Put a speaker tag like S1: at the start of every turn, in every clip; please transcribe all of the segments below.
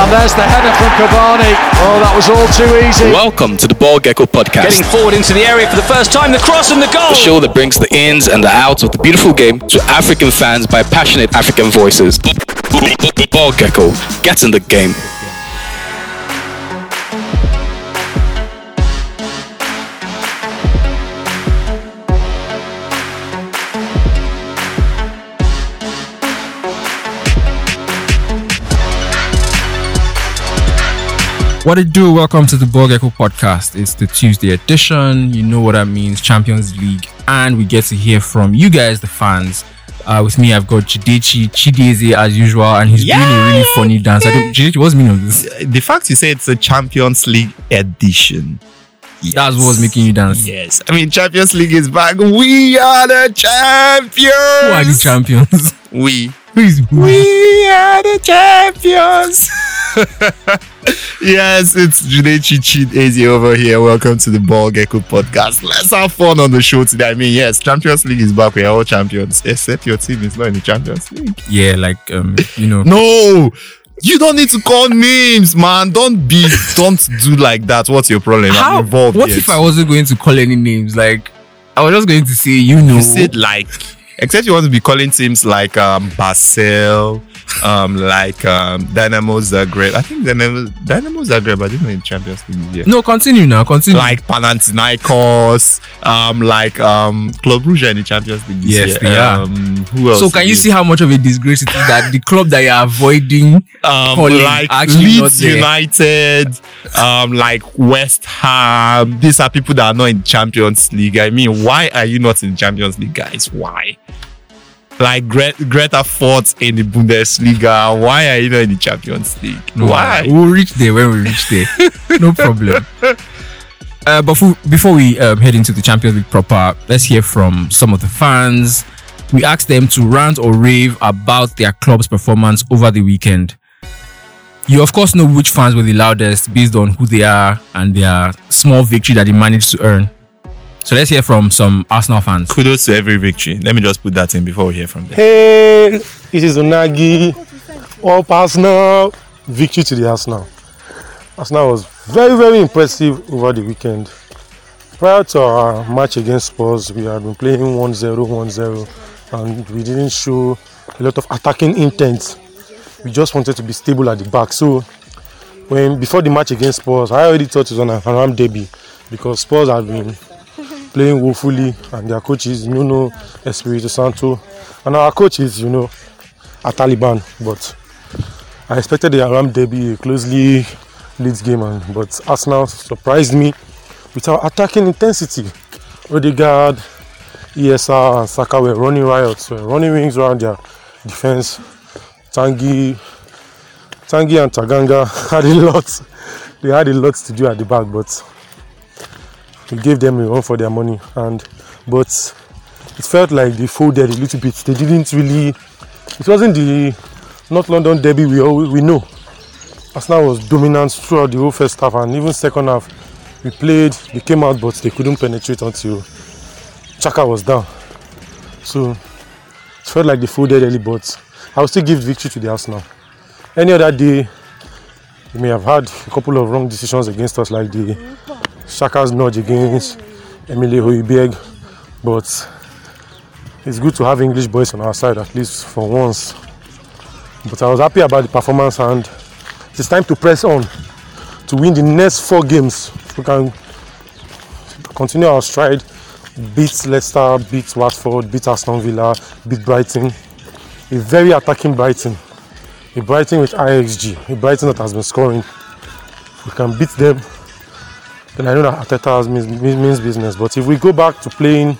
S1: And there's the header from Cavani. Oh, that was all too easy.
S2: Welcome to the Ball Gecko podcast.
S3: Getting forward into the area for the first time, the cross and the goal.
S2: The show that brings the ins and the outs of the beautiful game to African fans by passionate African voices. Ball Gecko, get in the game.
S4: What it do? Welcome to the Ball Gecko podcast. It's the Tuesday edition. You know what that means, Champions League, and we get to hear from you guys, the fans. Uh, with me, I've got Jidechi Chideze as usual, and he's doing a really funny dance. I don't, Jidechi, what's the meaning of this?
S5: the fact you say it's a Champions League edition. Yes.
S4: That's what's making you dance.
S5: Yes. I mean, Champions League is back. We are the champions.
S4: Who are the champions?
S5: We.
S4: Who is?
S5: We are the champions. yes, it's Junechi Chideze over here. Welcome to the Ball Gecko podcast. Let's have fun on the show today. I mean, yes, Champions League is back. We're all champions, except your team is not in the Champions League.
S4: Yeah, like um, you know.
S5: No, you don't need to call names, man. Don't be, don't do like that. What's your problem?
S4: How?
S5: I'm involved.
S4: What
S5: yet.
S4: if I wasn't going to call any names? Like, I was just going to say, you know,
S5: You said like, except you want to be calling teams like um Basel, um like um Dynamo Zagreb. I think Dynamo Dynamo Zagreb. I didn't know in Champions League
S4: no, continue now, continue.
S5: Like Panathinaikos, um, like um, Club Brugge in the Champions League. This
S4: Yes,
S5: year.
S4: they are.
S5: Um, who else?
S4: so can you see how much of a disgrace it is that the club that you're avoiding
S5: um,
S4: calling
S5: like
S4: actually
S5: Leeds? United, um, like West Ham. These are people that are not in Champions League. I mean, why are you not in Champions League, guys? Why? Like Gre- Greuther Fürth in the Bundesliga. Why are you not in the Champions League? Why?
S4: We'll reach there when we reach there. no problem. Uh, but for, before we um, head into the Champions League proper, let's hear from some of the fans. We asked them to rant or rave about their club's performance over the weekend. You, of course, know which fans were the loudest based on who they are and their small victory that they managed to earn. So let's hear from some Arsenal fans.
S5: Kudos to every victory. Let me just put that in before we hear from them.
S6: Hey, this is Unagi. All Arsenal. Victory to the Arsenal. Arsenal was very, very impressive over the weekend. Prior to our match against Spurs, we had been playing 1-0, 1-0, and we didn't show a lot of attacking intent. We just wanted to be stable at the back. So, when before the match against Spurs, I already thought it was on a Haram debut because Spurs had been playing woefully, and their coach is Nuno Espirito Santo, and our coach is, you know, a Taliban. But I expected the Aram Derby, a closely leads game, and but Arsenal surprised me with our attacking intensity. Odegaard, ESR, and Saka were running riots, were running rings around their defense. Tangi, Tangi and Tanganga had a lot. They had a lot to do at the back, but we gave them a run for their money. And but it felt like they folded a little bit. They didn't really. It wasn't the North London derby we all, we know. Arsenal was dominant throughout the whole first half and even second half. We played, they came out, but they couldn't penetrate until Chaka was down. So it felt like they folded early, but I will still give victory to the Arsenal. Any other day, we may have had a couple of wrong decisions against us, like the mm-hmm. Shaka's nudge against Emile Højbjerg, but it's good to have English boys on our side at least for once. But I was happy about the performance and it's time to press on to win the next four games. We can continue our stride, beat Leicester, beat Watford, beat Aston Villa, beat Brighton. A very attacking Brighton. A Brighton with IXG, a Brighton that has been scoring. We can beat them. Then I know that Arteta has means, means business, but if we go back to playing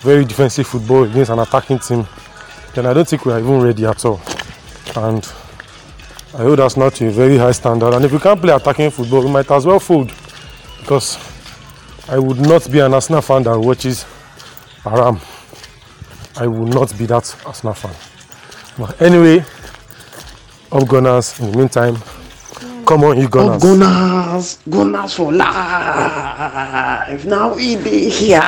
S6: very defensive football against an attacking team, then I don't think we are even ready at all. And I hold us now to a very high standard. And if we can't play attacking football, we might as well fold. Because I would not be an Arsenal fan that watches Aram. I will not be that Arsenal fan. But anyway, up Gunners. In the meantime, come on, you Gunners.
S7: Gunners, Gunners for life. Now we be here.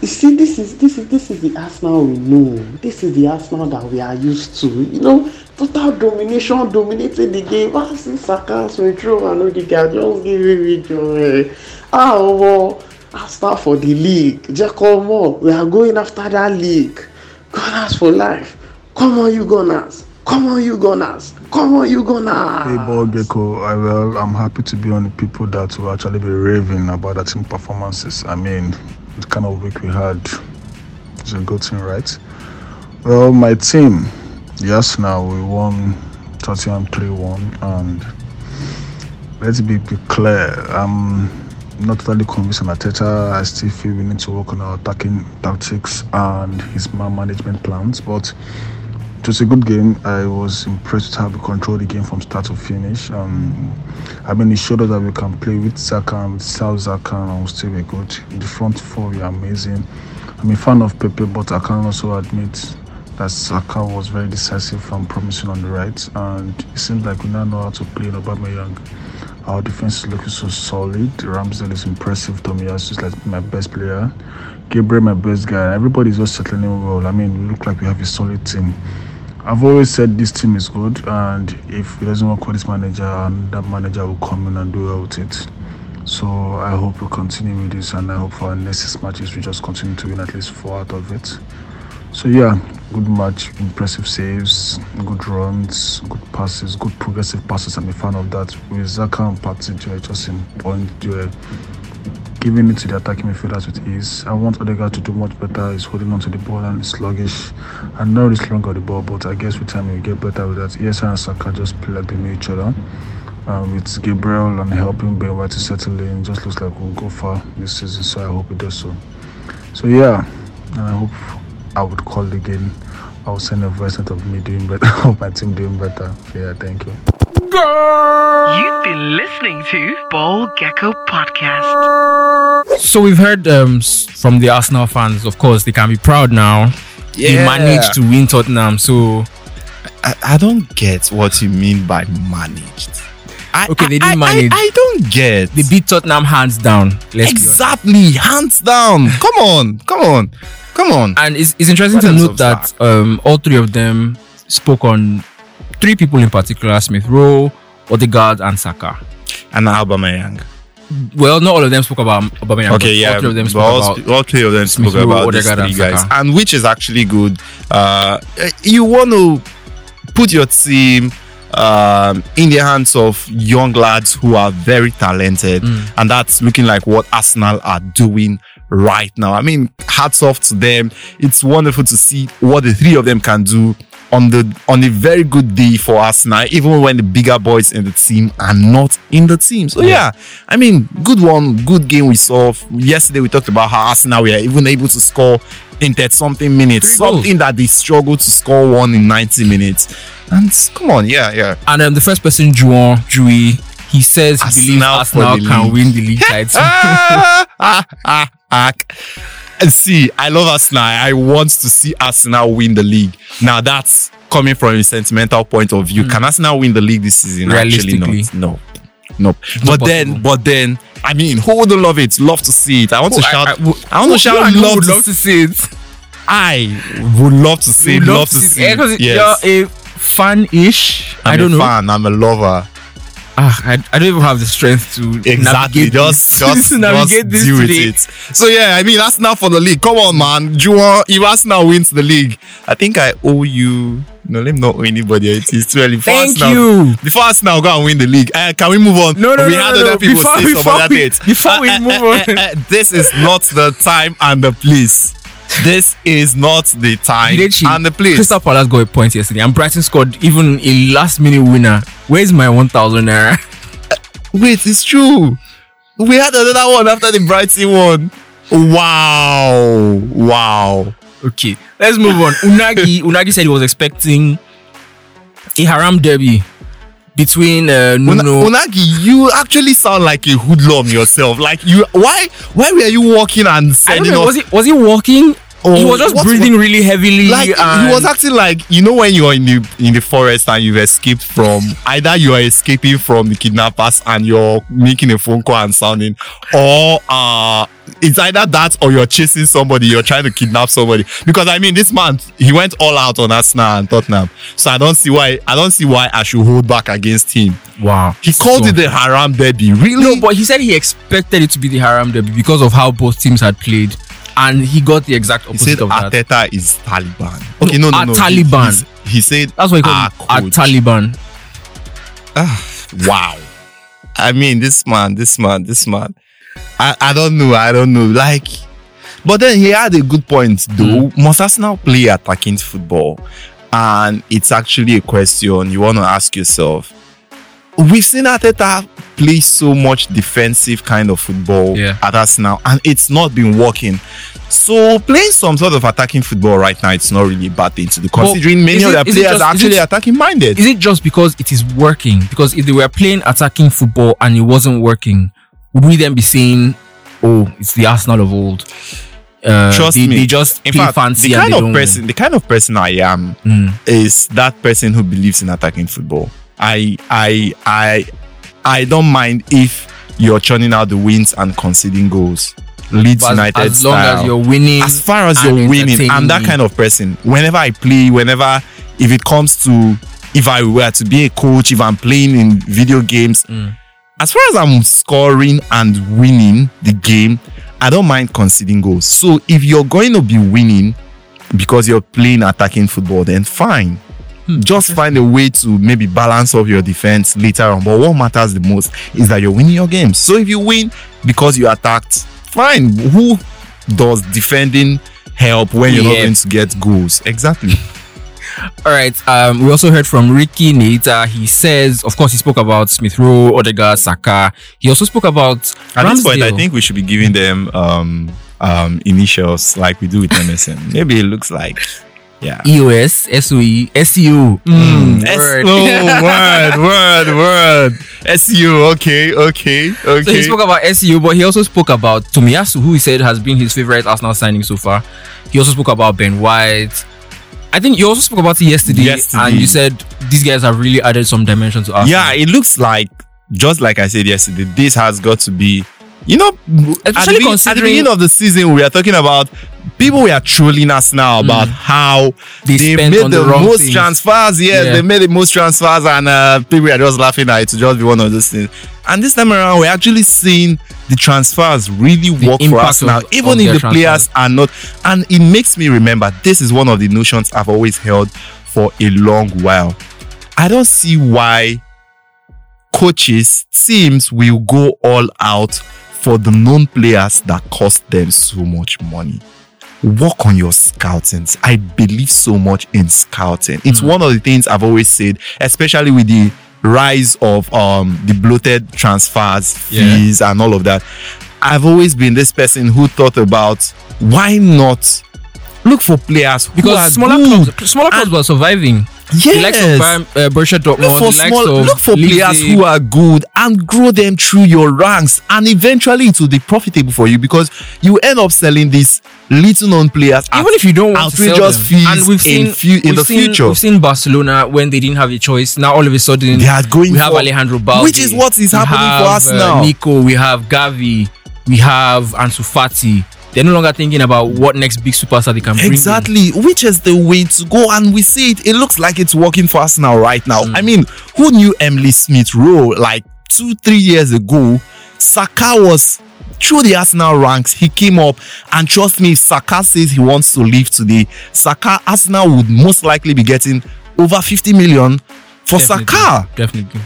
S7: You see, this is this is this is the Arsenal we know. This is the Arsenal that we are used to. You know, total domination dominating the game ah see saka rowe and odegaard just give me joy ah omo arsenal for the league jekomo we are going after that league gunners for life come on you gunners come on you gunners come on you gunners.
S8: Hey, Ball Gecko, I well, I'm happy to be on the people that will actually be raving about the team performances. I mean, the kind of week we had is a good thing, right? Well, my team, yes, now we won Tottenham 3 1, and let's be, be clear, I'm not totally convinced on Arteta. I still feel we need to work on our attacking tactics and his man management plans, but it was a good game. I was impressed how we controlled the game from start to finish. Um, I mean, it showed us that we can play with Saka and with South Saka and we'll still be good. The front four were amazing. I'm a fan of Pepe, but I can also admit that Saka was very decisive and promising on the right. And it seems like we now know how to play in Aubameyang. Our defense is looking so solid. Ramsdale is impressive. Tomiyasu is like my best player. Gabriel, my best guy. Everybody's just settling in well. I mean, we look like we have a solid team. I've always said this team is good, and if it doesn't work with this manager, and that manager will come in and do well with it. So I hope we continue with this, and I hope for our next six matches we just continue to win at least four out of it. So yeah, good match, impressive saves, good runs, good passes, good progressive passes. I'm a fan of that. With Zaka and they're just in point, giving it to the attacking midfielders with ease. I want Odegaard to do much better. He's holding on to the ball and sluggish. I know he's long on the ball, but I guess with time he'll get better with that. Yes, and Saka just play like each other. Um, with Gabriel and helping Ben White to settle in, just looks like we'll go far this season. So I hope it does so. So yeah, and I hope I would call again. I'll send a note of me doing better, of my team doing better. Yeah, thank you.
S9: You've been listening to Ball Gecko Podcast.
S4: So we've heard um, from the Arsenal fans, of course, they can be proud now. They managed to win Tottenham. So
S5: I, I don't get what you mean by managed. I,
S4: Okay, they didn't
S5: I-
S4: manage.
S5: I, I don't get.
S4: they beat Tottenham hands down. Let's
S5: exactly, hands down. Come on, come on, come on.
S4: And it's, it's interesting to
S5: What else
S4: note that um, all three of them spoke on three people in particular Smith Rowe, Odegaard, and Saka.
S5: And Aubameyang.
S4: Well, not all of them spoke about Aubameyang.
S5: Okay, yeah,
S4: all three of them spoke
S5: all,
S4: about.
S5: all three of them spoke
S4: Smith
S5: about these three
S4: and
S5: guys,
S4: Saka.
S5: and which is actually good. Uh, you want to put your team um, in the hands of young lads who are very talented,
S4: Mm.
S5: and that's looking like what Arsenal are doing right now. I mean, hats off to them. It's wonderful to see what the three of them can do on the on a very good day for Arsenal, even when the bigger boys in the team are not in the team. So yeah, I mean, good one, good game we saw. Yesterday we talked about how Arsenal were even able to score in 30 something minutes, something that they struggled to score one in 90 minutes. And come on, yeah, yeah.
S4: And um, the first person, Juan Jui, he says he believes
S5: Arsenal for
S4: Arsenal can
S5: league.
S4: win the league title.
S5: Ah, ah, ah, See, I love Arsenal. I want to see Arsenal win the league. Now that's coming from a sentimental point of view. Hmm. Can Arsenal win the league this season? Actually.
S4: Realistically.
S5: not. No, no. But then, but then, I mean, who wouldn't love it? Love to see it. I want to
S4: I-
S5: shout.
S4: I-
S5: I,
S4: w-
S5: want to shout. Love,
S4: would
S5: to,
S4: love to see it.
S5: I would love to see.
S4: Would
S5: it. Love to see. It. Yes.
S4: You're a fan-ish.
S5: I'm
S4: I don't
S5: a
S4: know.
S5: fan. I'm a lover.
S4: Ah, I, I don't even have the strength to
S5: Exactly. Just, just,
S4: navigate
S5: just
S4: this
S5: deal with it. So yeah, I mean, that's Arsenal for the league. Come on, man. Juwan, if Arsenal wins the league, I think I owe you. No, let me not owe anybody. It is too early. Before
S4: Thank
S5: Arsenal,
S4: you.
S5: Before Arsenal go and win the league, uh, can we move on?
S4: No, no,
S5: we
S4: no,
S5: had
S4: no,
S5: other
S4: no.
S5: people
S4: Before-
S5: say some
S4: before
S5: other
S4: we- before we eh, eh, move on.
S5: this is not the time and the place. This is not the time
S4: Jidechi,
S5: and the place.
S4: Crystal Palace got a point yesterday, and Brighton scored even a last-minute winner. Where's my 1,000 naira?
S5: Wait, it's true. We had another one after the Brighton one. Wow. Wow.
S4: Okay, let's move on. Unagi, Unagi said he was expecting a haram derby between uh, Nuno.
S5: Unagi, you actually sound like a hoodlum yourself. Like you, why, why were you walking and
S4: I don't know, was he was he walking
S5: or
S4: he was just
S5: what
S4: breathing really heavily.
S5: like
S4: and
S5: he was acting like you know when you're in the in the forest and you've escaped from either you are escaping from the kidnappers and you're making a phone call and sounding or uh it's either that or you're chasing somebody you're trying to kidnap somebody. Because i mean this man he went all out on arsenal and tottenham. So i don't see why i don't see why i should hold back against him.
S4: Wow.
S5: he called
S4: So-
S5: it the haram derby. Really?
S4: No, but he said he expected it to be the Haram Derby because of how both teams had played, and he got the exact
S5: he
S4: opposite
S5: said
S4: of that.
S5: Arteta is Taliban. Okay, no, no, no.
S4: Taliban.
S5: He, he said
S4: That's what he called
S5: coach.
S4: Taliban.
S5: Ah, wow. I mean, this man, this man, this man. I, I don't know. I don't know. Like, but then he had a good point though. Mm. Must Arsenal play attacking football? And it's actually a question you want to ask yourself. We've seen Arteta play so much defensive kind of football
S4: Yeah.
S5: at Arsenal, and it's not been working. So playing some sort of attacking football right now, it's not really a bad thing to do, considering many of their players
S4: just-
S5: are actually
S4: it-
S5: attacking minded.
S4: Is it just because it is working? Because if they were playing attacking football and it wasn't working, would we then be saying, "Oh, it's the Arsenal of old"? Uh,
S5: Trust
S4: they,
S5: me.
S4: they just
S5: In
S4: play
S5: fact,
S4: fancy
S5: the kind of person,
S4: win.
S5: the kind of person I am,
S4: Mm.
S5: is that person who believes in attacking football. I, I, I, I don't mind if you're churning out the wins and conceding goals. Leeds
S4: as-
S5: United
S4: as long
S5: style.
S4: as you're winning
S5: As far as you're winning, I'm that kind of person. Whenever I play, whenever if it comes to if I were to be a coach, if I'm playing in video games,
S4: Mm.
S5: as far as I'm scoring and winning the game, I don't mind conceding goals. So if you're going to be winning because you're playing attacking football, then fine.
S4: Hmm.
S5: Just find a way to maybe balance off your defense later on. But what matters the most is that you're winning your games. So if you win because you attacked, fine. Who does defending help when you're not going to get goals? Exactly.
S4: All right. Um, we also heard from Ricky Nita. He says, of course, he spoke about Smith Rowe, Odegaard, Saka. He also spoke about
S5: At this point, I think we should be giving them um um initials like we do with MSN. Maybe it looks like yeah.
S4: EOS, SOE, SEO. Mm,
S5: S-
S4: word.
S5: oh, word, word, word. SU, okay, okay, okay.
S4: So he spoke about SEO, but he also spoke about Tomiyasu, who he said has been his favorite Arsenal signing so far. He also spoke about Ben White. I think you also spoke about it yesterday,
S5: Yesterday.
S4: and you said these guys have really added some dimension to Arsenal.
S5: yeah, it looks like just like I said yesterday, this has got to be you know, at the,
S4: Especially
S5: be- at the beginning of the season, we are talking about people were trolling us now about how
S4: Mm. They
S5: they
S4: spent
S5: made the,
S4: the wrong
S5: most
S4: things.
S5: transfers. Yes,
S4: Yeah.
S5: they made the most transfers, and uh, people are just laughing at it to just be one of those things. And this time around, we're actually seeing the transfers really work for us now, even if the players are not. And it makes me remember this is one of the notions I've always held for a long while. I don't see why coaches, teams will go all out for the known players that cost them so much money. Work on your scouting. I believe so much in scouting. It's one of the things I've always said, especially with the rise of um the bloated transfers,
S4: Yeah.
S5: fees, and all of that. I've always been this person who thought about why not look for players who
S4: because smaller
S5: good
S4: clubs, smaller clubs were surviving.
S5: Yes.
S4: The likes of Bayern, uh, Borussia Dortmund,
S5: look for small look for players who are good and grow them through your ranks and eventually it will be profitable for you because you end up selling these little known players
S4: even if you don't want to sell
S5: outrageous
S4: them.
S5: fees
S4: and we've seen
S5: in, fu- in the
S4: seen,
S5: future
S4: We've seen Barcelona when they didn't have a choice. Now all of a sudden
S5: they are going
S4: we have Alejandro Balde,
S5: which is what is happening
S4: have,
S5: for us
S4: uh,
S5: now
S4: Nico, we have Gavi, we have Ansu Fati. They're no longer thinking about what next big superstar they can bring. in.
S5: Exactly, which is the way to go, and we see it. It looks like it's working for us now, right now.
S4: Mm.
S5: I mean, who knew Emile Smith Rowe like two, three years ago? Saka was through the Arsenal ranks. He came up, and trust me, if Saka says he wants to leave today, Saka Arsenal would most likely be getting over 50 million for
S4: Definitely,
S5: Saka
S4: Definitely.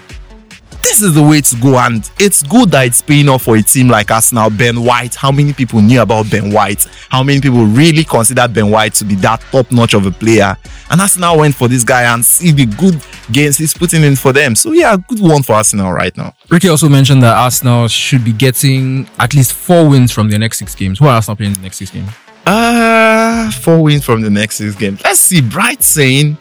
S5: This is the way to go and it's good that it's paying off for a team like Arsenal. Ben White, how many people knew about Ben White? How many people really considered Ben White to be that top notch of a player? And Arsenal went for this guy and see the good gains he's putting in for them. So yeah, good one for Arsenal right now.
S4: Ricky also mentioned that Arsenal should be getting at least four wins from their next six games. Who are Arsenal playing in the next six games?
S5: Uh four wins from the next six games. Let's see.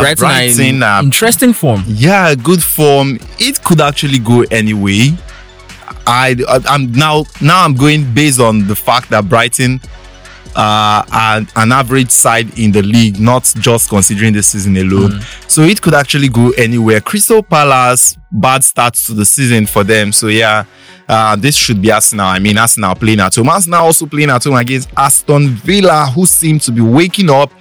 S5: Brighton. Uh,
S4: Brighton, are in
S5: uh,
S4: interesting form.
S5: yeah, good form. It could actually go anyway. I I'm now now I'm going based on the fact that Brighton uh, and an average side in the league, not just considering the season alone.
S4: Mm.
S5: So it could actually go anywhere. Crystal Palace, bad start to the season for them. So yeah, uh, this should be Arsenal. I mean, Arsenal playing at home. Arsenal also playing at home against Aston Villa, who seem to be waking up.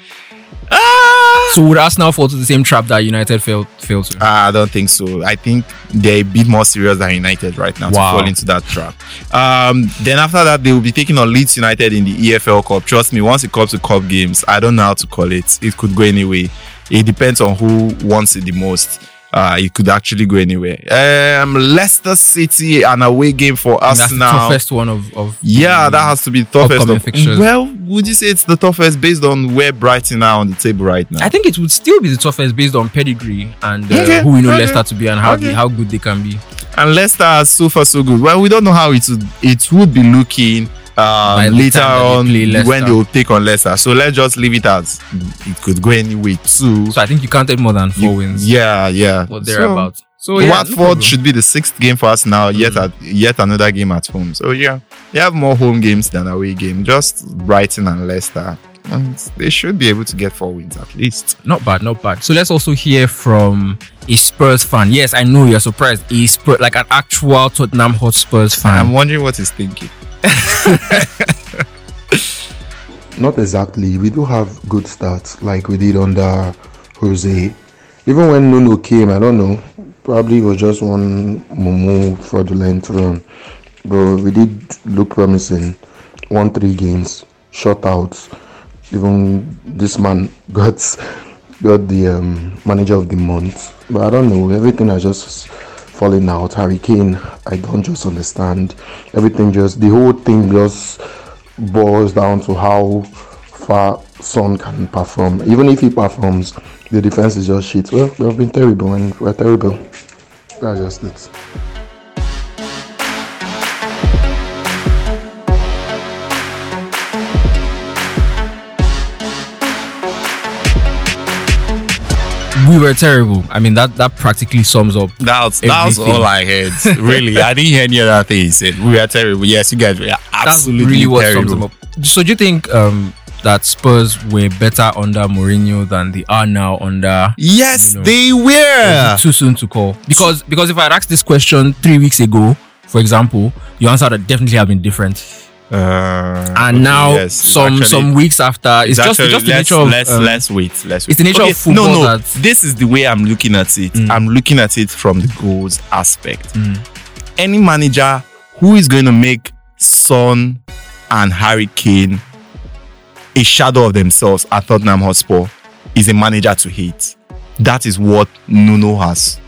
S5: Ah,
S4: So would Arsenal fall to the same trap that United failed failed to?
S5: I don't think so. I think they're a bit more serious than United right now
S4: Wow.
S5: to fall into that trap. Um, then after that, they will be taking on Leeds United in the EFL Cup. Trust me, once it comes to cup games, I don't know how to call it. It could go anyway. It depends on who wants it the most. Uh, it could actually go anywhere. Um, Leicester City, an away game for
S4: And that's the toughest one of, of
S5: Yeah, that has to be the toughest. Of,
S4: fixtures.
S5: well, would you say it's the toughest based on where Brighton are on the table right now?
S4: I think it would still be the toughest based on pedigree and uh,
S5: Okay,
S4: who we know
S5: okay,
S4: Leicester to be and how
S5: okay.
S4: they, how good they can be.
S5: and Leicester are so far so good. Well, we don't know how it would it would be looking um, later
S4: time that they
S5: on when they will take on Leicester. So let's just leave it as it could go anyway too.
S4: So I think you counted more than four wins.
S5: Yeah, yeah.
S4: Or thereabouts. So, about.
S5: So,
S4: yeah,
S5: Watford
S4: problem.
S5: should be the sixth game for us now. Yet at, yet another game at home. So yeah, they have more home games than away game. Just Brighton and Leicester, and they should be able to get four wins at least.
S4: Not bad, not bad. So let's also hear from a Spurs fan. Yes, I know you're surprised. A Spurs, like an actual Tottenham Hotspurs fan.
S5: I'm wondering what he's thinking.
S10: Not exactly. We do have good stats like we did under Jose. Even when Nuno came, I don't know, probably was just one Momo fraudulent run. But we did look promising. Won three games, shutouts. Even this man got got the um, manager of the month. But I don't know, everything has just falling out. hurricane. I don't just understand. Everything just the whole thing just boils down to how far Son can perform. Even if he performs, the defense is just shit. Well, we've been terrible and we're terrible. That's just it.
S4: We were terrible. I mean that that practically sums up.
S5: That's that's
S4: Everything.
S5: all I heard. really, I didn't hear any other thing he said. We are terrible. Yes, you guys were
S4: That's
S5: absolutely
S4: really what
S5: terrible.
S4: sums up. So do you think um that Spurs were better under Mourinho than they are now under
S5: Yes,
S4: Nuno?
S5: they were.
S4: too soon to call? Because because if I had asked this question three weeks ago, for example, your answer would definitely have been different.
S5: Uh,
S4: And
S5: okay,
S4: now
S5: yes,
S4: some
S5: actually-
S4: some weeks after, it's, just
S5: actually-
S4: it's just the
S5: let's,
S4: nature of
S5: let's,
S4: um,
S5: let's wait. Let's wait.
S4: it's the nature of football
S5: No, no. This is the way I'm looking at it.
S4: Mm.
S5: I'm looking at it from the goals aspect.
S4: Mm.
S5: Any manager who is going to make Son and Harry Kane a shadow of themselves at Tottenham Hotspur is a manager to hate. That is what Nuno has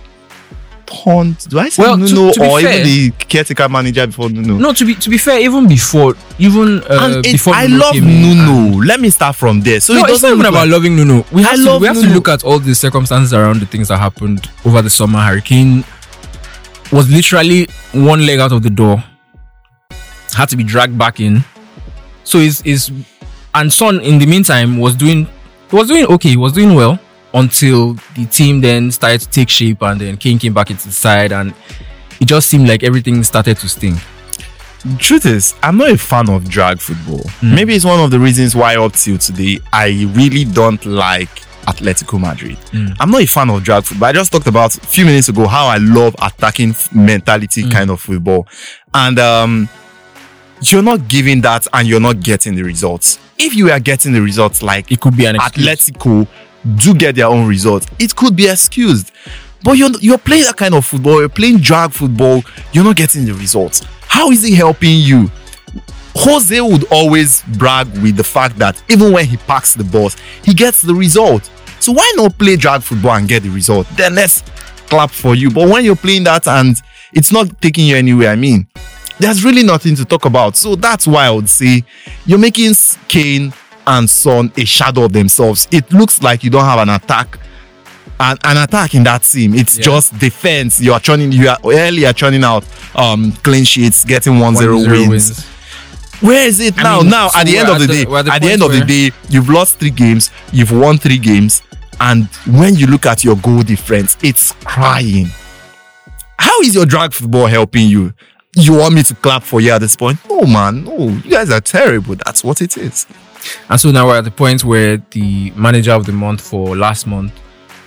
S5: turned. Do I say
S4: Well,
S5: Nuno
S4: to be
S5: or
S4: fair-
S5: even the caretaker manager before Nuno?
S4: No, to be to be fair, even before even uh,
S5: it-
S4: before
S5: I
S4: Nuno
S5: love Nuno. Let me start from there. So
S4: no,
S5: it
S4: it's
S5: doesn't
S4: not even about
S5: like-
S4: loving Nuno. We have
S5: I
S4: to we have to look at all the circumstances around the things that happened over the summer. Hurricane was literally one leg out of the door, had to be dragged back in. So is is and Son in the meantime was doing was doing okay, he was doing well until the team then started to take shape and then Kane came back into the side and it just seemed like everything started to sting.
S5: truth is, I'm not a fan of drag football.
S4: Hmm.
S5: Maybe it's one of the reasons why up till today I really don't like Atletico Madrid.
S4: Hmm.
S5: I'm not a fan of drag football. I just talked about a few minutes ago how I love attacking mentality
S4: Hmm.
S5: kind of football. And um you're not giving that and you're not getting the results. If you are getting the results like
S4: It could be an excuse.
S5: Atletico do get their own results, it could be excused. But you're you're playing that kind of football, you're playing drag football, you're not getting the results. How is it helping you? Jose would always brag with the fact that even when he packs the balls, he gets the result. So why not play drag football and get the result? Then let's clap for you. But when you're playing that and it's not taking you anywhere, I mean, there's really nothing to talk about. So that's why I would say you're making Kane and Son a shadow of themselves. It looks like you don't have an attack. An, an attack in that team. It's
S4: Yeah.
S5: just defense. You are churning, you are earlier churning out um clean sheets, getting 1-0,
S4: 1-0
S5: wins. Where is it
S4: I
S5: now?
S4: mean,
S5: now
S4: so
S5: at the end of the,
S4: the-
S5: day,
S4: at the
S5: at the end of the day, you've lost three games, you've won three games, and when you look at your goal difference, it's crying. How is your drag football helping you? You want me to clap for you at this point? No, man, no. You guys are terrible. That's what it is.
S4: And so now we're at the point where the manager of the month for last month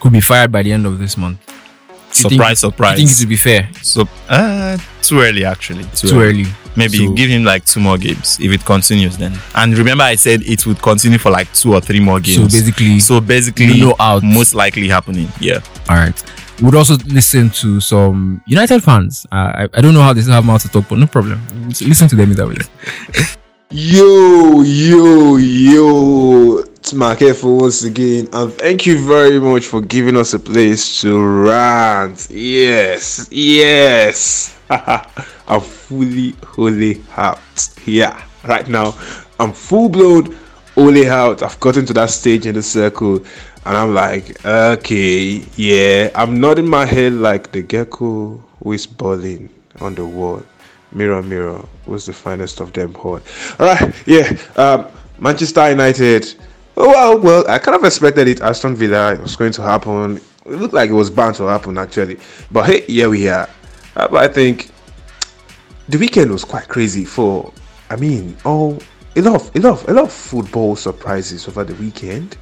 S4: could be fired by the end of this month. You think-
S5: Surprise,
S4: do
S5: surprise.
S4: You think it would be fair?
S5: So, uh, too early actually.
S4: Too early.
S5: Maybe
S4: So-
S5: give him like two more games if it continues then. And remember, I said it would continue for like two or three more games.
S4: So basically,
S5: so basically,
S4: no out.
S5: most likely happening. Yeah.
S4: All right. We'd also listen to some United fans. Uh, I, I don't know how they still have mouth to talk, but no problem. We'll Listen to them either way.
S11: Yo, yo, yo, it's Mark Careful once again, and thank you very much for giving us a place to rant. Yes, yes, I'm fully Ole out. Yeah, right now, I'm full blown Ole out. I've gotten to that stage in the circle, and I'm like, okay, yeah, I'm nodding my head like the gecko who is balling on the wall. Mirror, mirror, who's the finest of them all? All right, yeah. Um, Manchester United. Oh, well, well, I kind of expected it. Aston Villa was going to happen. It looked like it was bound to happen actually, but hey, here we are. Uh, but I think the weekend was quite crazy for. I mean, oh, a lot, of, a lot, a lot of football surprises over the weekend.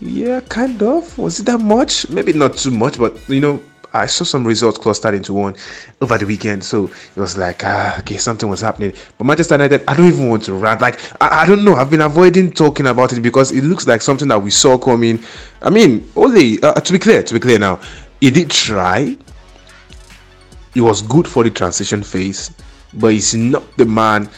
S11: Yeah, kind of. Was it that much? Maybe not too much, but you know, I saw some results clustered into one over the weekend, so it was like, ah, okay, something was happening. But Manchester United, I don't even want to rant. Like, I, I don't know. I've been avoiding talking about it because it looks like something that we saw coming. I mean, only uh, to be clear, to be clear now, he did try. It was good for the transition phase, but he's not the man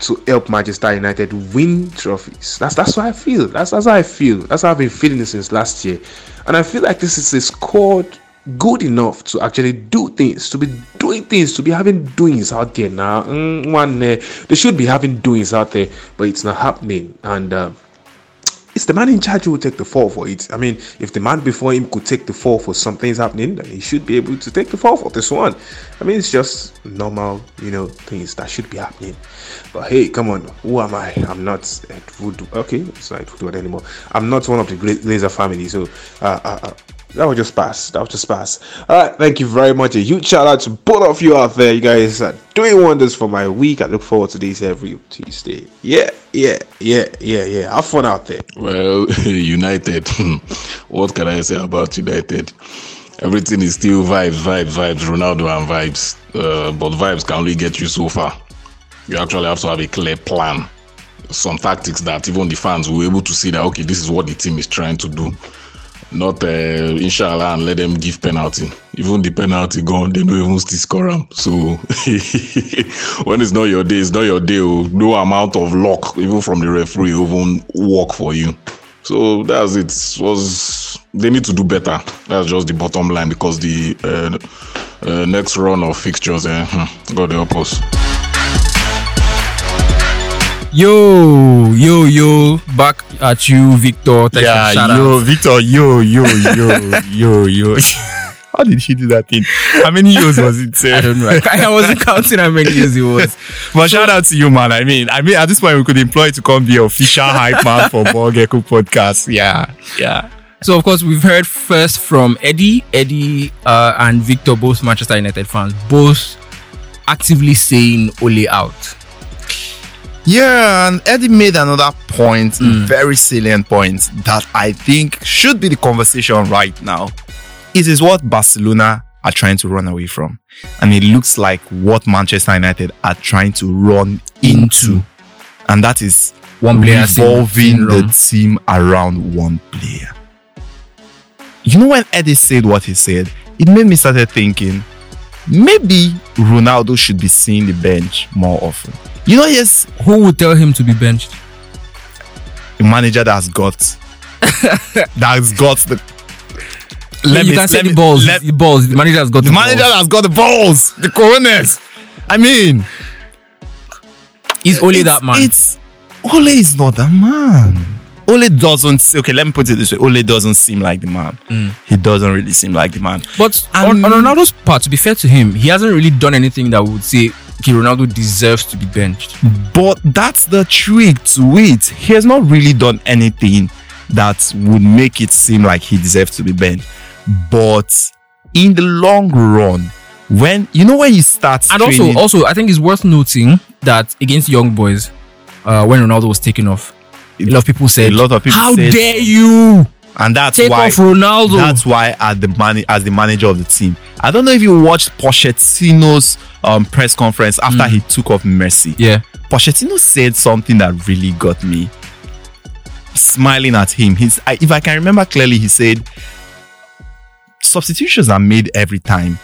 S11: to help Manchester United win trophies. That's that's what I feel. That's that's how I feel. That's how I've been feeling since last year, and I feel like this is a squad good enough to actually do things, to be doing things, to be having doings out there now. Mm, one, uh, they should be having doings out there, but it's not happening, and. Uh, it's the man in charge who will take the fall for it. I mean, if the man before him could take the fall for something's happening, then he should be able to take the fall for this one. I mean, it's just normal, you know, things that should be happening. But hey, come on, who am I? I'm not Ed Wood. Okay, it's not Ed Woodward anymore. I'm not one of the great Glazer family, so uh, uh, uh, that will just pass. That will just pass. All right, thank you very much. A huge shout out to both of you out there. You guys are doing wonders for my week. I look forward to these every Tuesday. Yeah, yeah, yeah, yeah, yeah. Have fun out there.
S12: Well, United. what can I say about United? Everything is still vibes, vibes, vibes. Ronaldo and vibes. Uh, but vibes can only get you so far. You actually have to have a clear plan. Some tactics that even the fans will be able to see that okay, this is what the team is trying to do. Not uh, inshallah and let them give penalty. Even the penalty gone, they don't even still score them. So when it's not your day, it's not your day. oh. No amount of luck, even from the referee, even work for you. So that's it. Was they need to do better? That's just the bottom line because the uh, uh, next run of fixtures, uh, hmm, God help us.
S4: Yo, yo, yo, back at you, Victor. The
S5: yeah, yo,
S4: out.
S5: Victor, yo, yo, yo, yo, yo. How did he do that thing? How many years was it?
S4: I don't know. I wasn't counting how many years it was.
S5: But shout out to you, man. I mean, I mean, at this point, we could employ you to come be official hype man for Ball Gecko podcast. Yeah, yeah.
S4: So of course we've heard first from Eddie, Eddie uh, and Victor, both Manchester United fans, both actively saying Ole out.
S5: Yeah, and Eddie made another point,
S4: Hmm.
S5: very salient point, that I think should be the conversation right now. It is what Barcelona are trying to run away from. And it looks like what Manchester United are trying to run into. And that is
S4: One player
S5: revolving the team around one player. You know, when Eddie said what he said, it made me started thinking maybe Ronaldo should be seeing the bench more often. You know, yes,
S4: Who would tell him to be benched?
S5: a manager that's got that's got the
S4: Let you
S5: me-
S4: can say
S5: let
S4: the
S5: me-
S4: balls.
S5: let-
S4: the balls. The manager has got the,
S5: the manager
S4: balls.
S5: that's got the balls, the coronas. I mean,
S4: Is only
S5: it's-
S4: that man?
S5: It's Ole is not that man. Ole doesn't. Okay, let me put it this way: Ole doesn't seem like the man. He doesn't really seem like the man.
S4: But
S5: And-
S4: on, on Ronaldo's part, to be fair to him, he hasn't really done anything that would say, okay, Ronaldo deserves to be benched.
S5: But that's the trick to it. He has not really done anything that would make it seem like he deserves to be benched. But in the long run, when you know when he starts
S4: And also, also, I think it's worth noting that against young boys, uh, when Ronaldo was taken off, a lot of people said,
S5: a lot of people
S4: "How
S5: said-
S4: dare you?"
S5: and that's
S4: Take
S5: why
S4: Ronaldo.
S5: That's why as the man as the manager of the team, I don't know if you watched Pochettino's um, press conference after he took off Messi.
S4: Yeah.
S5: Pochettino said something that really got me smiling at him. He's, I, if I can remember clearly, he said, "Substitutions are made every time.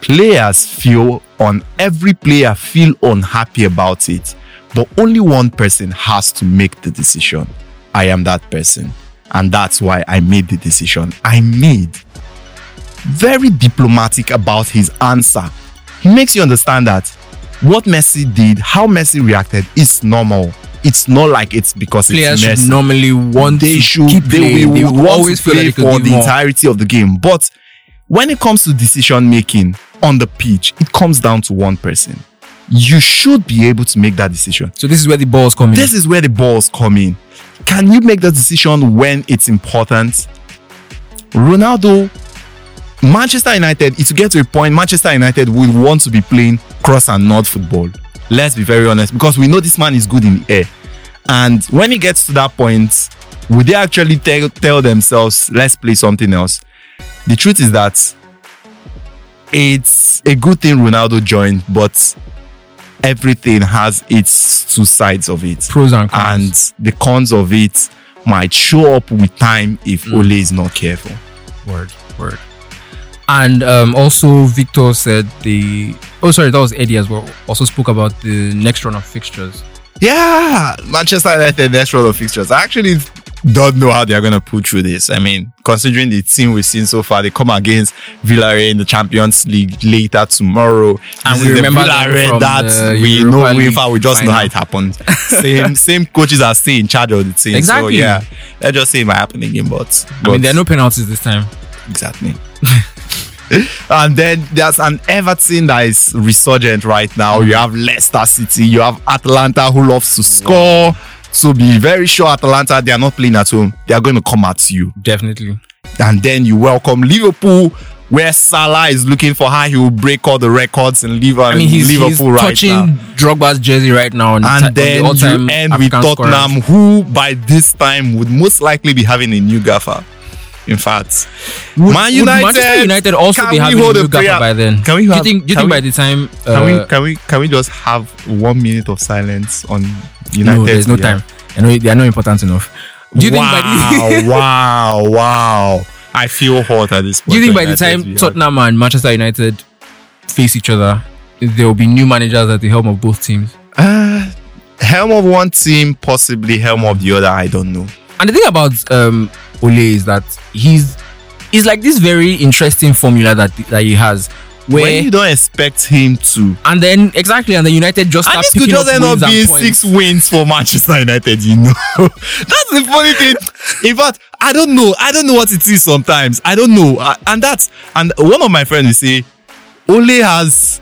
S5: Players feel on every player feel unhappy about it, but only one person has to make the decision. I am that person, and that's why I made the decision I made." Very diplomatic about his answer. He makes you understand that what Messi did, how Messi reacted, is normal. It's not like it's because
S4: Players
S5: it's Messi.
S4: normally want
S5: they
S4: to
S5: should
S4: keep
S5: they,
S4: playing.
S5: will
S4: They
S5: want
S4: always feel
S5: play
S4: like
S5: for the
S4: more.
S5: entirety of the game. But when it comes to decision making on the pitch, it comes down to one person. You should be able to make that decision.
S4: So this is where the balls come in.
S5: This is where the balls come in. Can you make that decision when it's important? Ronaldo, Manchester United, if you get to a point, Manchester United will want to be playing cross and not football. Let's be very honest, because we know this man is good in the air. And when he gets to that point, would they actually tell, tell themselves, let's play something else? The truth is that it's a good thing Ronaldo joined, but everything has its two sides of it.
S4: Pros and cons.
S5: And the cons of it might show up with time if
S4: Mm.
S5: Ole is not careful.
S4: Word, word. And um, also, Victor said the. Oh, sorry, that was Eddie as well. Also spoke about the next run of fixtures.
S5: Yeah, Manchester United next round of fixtures. I actually don't know how they're gonna pull through this. I mean, considering the team we've seen so far, they come against Villarreal in the Champions League later tomorrow,
S4: And we remember
S5: Villarreal that we
S4: Europa
S5: know.
S4: League
S5: we just know how it happened. same same coaches are still in charge of the team.
S4: Exactly.
S5: So yeah, let's just say it might happen again. But,
S4: I mean, there are no penalties this time.
S5: Exactly. and then there's an Everton that is resurgent right now. You have Leicester City, you have Atalanta who loves to score. So be very sure Atalanta, they are not playing at home. They are going to come at you.
S4: Definitely.
S5: And then you welcome Liverpool, where Salah is looking for how he will break all the records in Liverpool,
S4: I mean, he's,
S5: Liverpool
S4: he's
S5: right
S4: touching
S5: now.
S4: Drogba's jersey right now. On the ti- on
S5: And
S4: the
S5: then you
S4: all-time
S5: end with
S4: African scorers.
S5: Tottenham, who by this time would most likely be having a new gaffer. In fact,
S4: Would,
S5: Man
S4: would
S5: United,
S4: Manchester United also be having a
S5: a
S4: new gaffer by then?
S5: Can we
S4: do you think? Do you think
S5: we-
S4: by the time?
S5: Can
S4: uh,
S5: we can we can we just have one minute of silence on United?
S4: no, there's no
S5: player?
S4: time. I know they are not important enough. Do you think by the
S5: wow, wow, wow! I feel hot at this point.
S4: Do you think by the time
S5: we have-
S4: Tottenham and Manchester United face each other, there will be new managers at the helm of both teams?
S5: Uh, helm of one team, possibly helm of the other. I don't know.
S4: And the thing about um, Ole is that he's he's like this very interesting formula that that he has, where
S5: when you don't expect him to,
S4: and then exactly, and then United just
S5: and this could just
S4: up
S5: end up being six wins for Manchester United. You know, that's the funny thing. In fact, I don't know. I don't know what it is sometimes. I don't know, and that's and one of my friends say, Ole has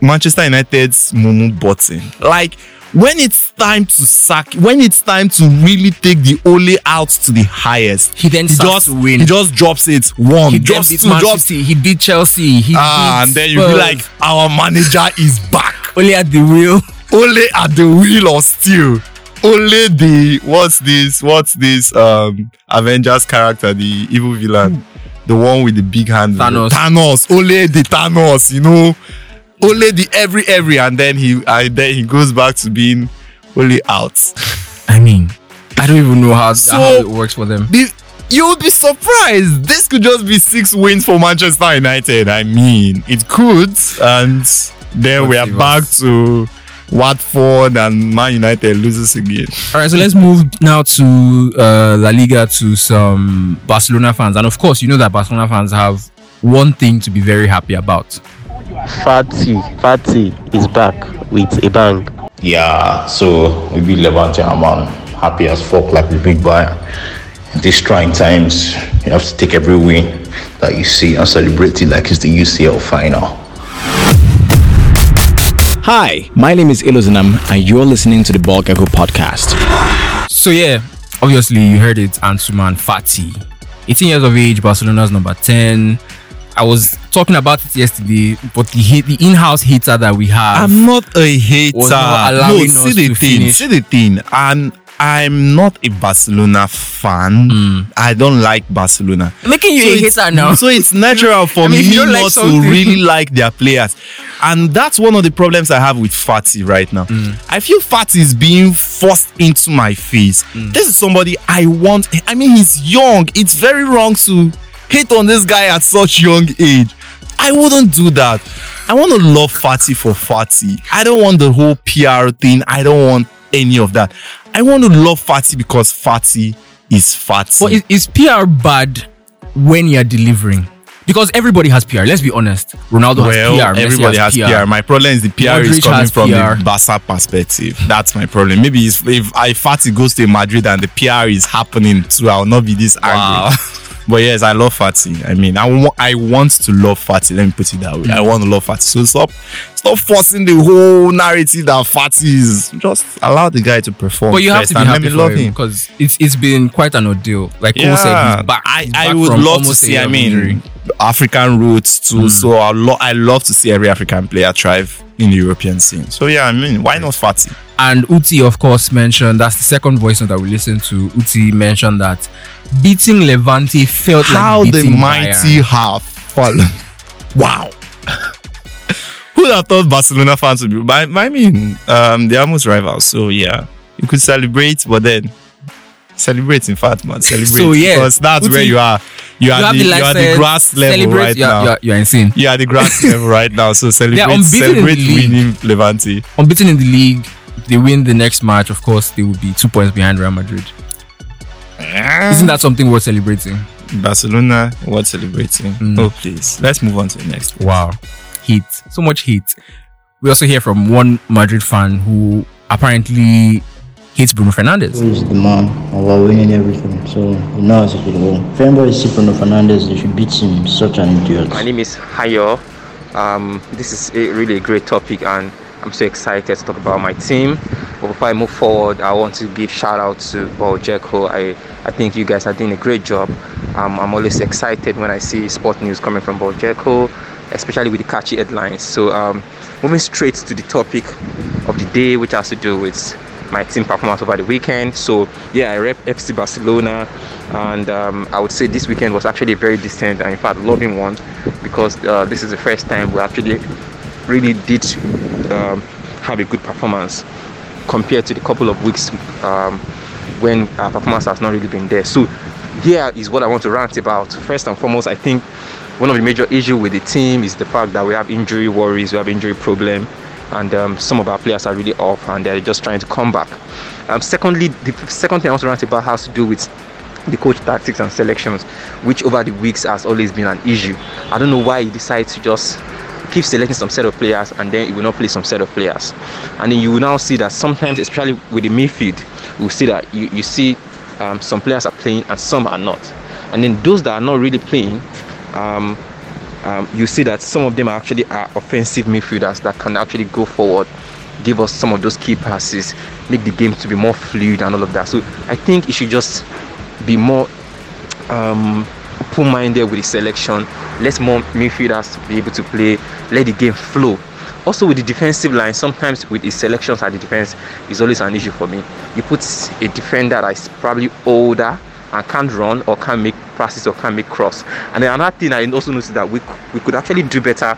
S5: Manchester United's Mumu button. Like when it's time to sack, when it's time to really take the Ole out to the highest,
S4: He then
S5: he
S4: starts
S5: just
S4: to win.
S5: He just drops it one,
S4: He
S5: drops two, drops
S4: City, he beat Chelsea, he
S5: ah, and then you be like, our manager is back.
S4: Ole at the wheel.
S5: Ole at the wheel of steel. Ole the what's this? What's this? Um, Avengers character, the evil villain, the one with the big hand.
S4: Thanos.
S5: Thanos. Ole the Thanos. You know, Ole the every every, and then he and then he goes back to being Ole out.
S4: I mean, I don't even know how,
S5: So-
S4: how it works for them.
S5: The- you would be surprised. This could just be six wins for Manchester United. I mean, it could, and then we are back to Watford and Man United loses again.
S4: All right, so let's move now to uh, La Liga to some Barcelona fans, and of course, you know that Barcelona fans have one thing to be very happy about.
S13: Fati, Fati is back with a bang.
S14: Yeah, so we beat Levante and man happy as fuck like the big boy. In these trying times, you have to take every win that you see and celebrate it like it's the UCL final.
S15: Hi, my name is Ilozanam, and you're listening to the Ball Gecko podcast.
S4: So yeah, obviously you heard it, Ansuman Fati, 18 years of age, Barcelona's number 10. I was talking about it yesterday, but the hate, the in-house hater that we have.
S5: I'm not a hater.
S4: Not
S5: no, see the thing.
S4: finish.
S5: See the thing. And I'm not a Barcelona fan. Hmm. I don't like Barcelona.
S4: Making you a hater now.
S5: So it's natural for
S4: I mean,
S5: me
S4: don't like
S5: to really like their players. And that's one of the problems I have with Fati right now. Hmm. I feel Fati is being forced into my face. Hmm. This is somebody I want. I mean, he's young. It's very wrong to hate on this guy at such young age. I wouldn't do that. I want to love Fati for Fati. I don't want the whole PR thing. I don't want any of that. I want to love Fati because Fati is Fati.
S4: But is, PR bad when you're delivering? Because everybody has PR. Let's be honest. Ronaldo
S5: well,
S4: has PR.
S5: Everybody has PR. My problem is the PR is coming from
S4: PR.
S5: the Barca perspective. That's my problem. Maybe if if if Fati goes to Madrid and the PR is happening too, I'll not be this angry. But yes, I love Fati. I mean, I want I want to love Fati. Let me put it that way. I want to love Fati. So stop stop forcing the whole narrative that Fati is. Just allow the guy to perform.
S4: But you have
S5: first
S4: to be
S5: and let
S4: happy
S5: me
S4: for
S5: love
S4: him
S5: him.
S4: because it's it's been quite an ordeal. Like Cole said, he's back.
S5: I,
S4: He's
S5: I
S4: back
S5: would
S4: from
S5: love to
S4: almost a
S5: see.
S4: year
S5: I
S4: of
S5: mean. African roots too. Hmm. So I, lo- I love to see every African player thrive in the European scene. So yeah, I mean, why not Fati?
S4: And Uti, of course, mentioned that's the second voice note that we listened to. Uti mentioned that beating Levante felt
S5: How
S4: like
S5: the mighty
S4: Bayern.
S5: have fallen. wow. Who would have thought Barcelona fans would be? But, but I mean, um, they're almost rivals. So yeah, you could celebrate, but then celebrate in fact, man. Celebrate
S4: So, yeah,
S5: because that's
S4: Uti,
S5: where you are. You are
S4: you have
S5: the,
S4: the
S5: you are the grass level
S4: celebrate,
S5: right
S4: you're-
S5: now.
S4: you're- you're insane.
S5: You are the grass level right now. So celebrate,
S4: unbeaten in
S5: celebrate
S4: the league.
S5: winning Levante.
S4: Unbeaten in the league. They win the next match. Of course, they will be two points behind Real Madrid. Isn't that something worth celebrating?
S5: Barcelona, worth celebrating? Oh please, let's move on to the next.
S4: Wow, heat, so much heat. We also hear from one Madrid fan who apparently hates Bruno Fernandes.
S16: He's the man, and we're winning everything. So he knows it will go. If anybody see Bruno Fernandes, they should beat him. Such an idiot.
S17: My name is Hayo. Um, this is a really a great topic, and I'm so excited to talk about my team. But before I move forward, I want to give shout out to Ball Gecko. I, I think you guys are doing a great job. Um, I'm always excited when I see sport news coming from Ball Gecko, especially with the catchy headlines. So, um, moving straight to the topic of the day, which has to do with my team performance over the weekend. So yeah, I rep FC Barcelona, and um, I would say this weekend was actually a very decent and in fact loving one because uh, this is the first time we actually really did um, have a good performance compared to the couple of weeks um, when our performance has not really been there. So here is what I want to rant about. First and foremost, I think one of the major issues with the team is the fact that we have injury worries, we have injury problem, and um, some of our players are really off and they're just trying to come back. Um, secondly, the second thing I want to rant about has to do with the coach tactics and selections, which over the weeks has always been an issue. I don't know why he decides to just keep selecting some set of players and then he will not play some set of players. And then you will now see that sometimes, especially with the midfield, you see that you, you see um, some players are playing and some are not. And then those that are not really playing, um, um, you see that some of them are actually are offensive midfielders that can actually go forward, give us some of those key passes, make the game to be more fluid and all of that. So I think it should just be more um, open-minded with the selection. Let more midfielders be able to play. Let the game flow. Also with the defensive line, sometimes with his selections at the defense is always an issue for me. You put a defender that is probably older and can't run or can't make passes or can't make cross. And then another thing I also noticed that we we could actually do better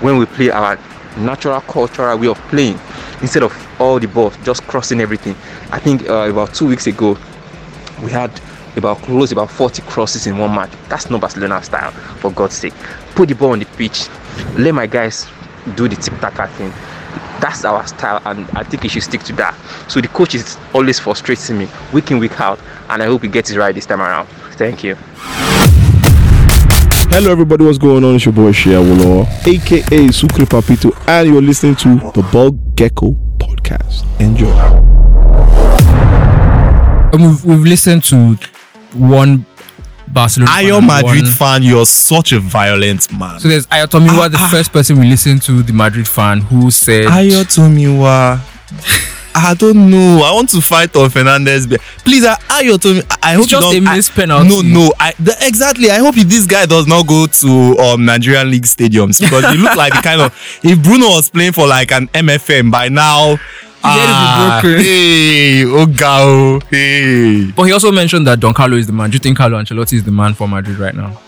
S17: when we play our natural cultural way of playing instead of all the balls just crossing everything. I think uh, about two weeks ago we had about close about 40 crosses in one match. That's not Barcelona style, for God's sake. Put the ball on the pitch, let my guys do the tiki taka thing. That's our style, and I think he should stick to that. So the coach is always frustrating me week in, week out, and I hope he gets it right this time around. Thank you.
S18: Hello, everybody. What's going on? It's your boy Shia Wolo, aka Sukri Papito, and you're listening to the Ball Gecko podcast. Enjoy.
S4: And we've, we've listened to one Barcelona.
S5: Are
S4: fan
S5: you a Madrid
S4: one-
S5: fan? You're such a violent man.
S4: So there's Ayotomiwa, the first person we listened to, the Madrid fan, who said,
S5: Ayo Tomiwa. I don't know. I want to fight on Fernandes. Please, I- Ayo Tomi. I hope you
S4: just
S5: don't.
S4: a missed penalty.
S5: No, no. I the, exactly. I hope if this guy does not go to um Nigerian league stadiums because he look like the kind of if Bruno was playing for like an MFM by now. Ah, hey, Ogao, hey.
S4: But he also mentioned that Don Carlo is the man. Do you think Carlo Ancelotti is the man for Madrid right now?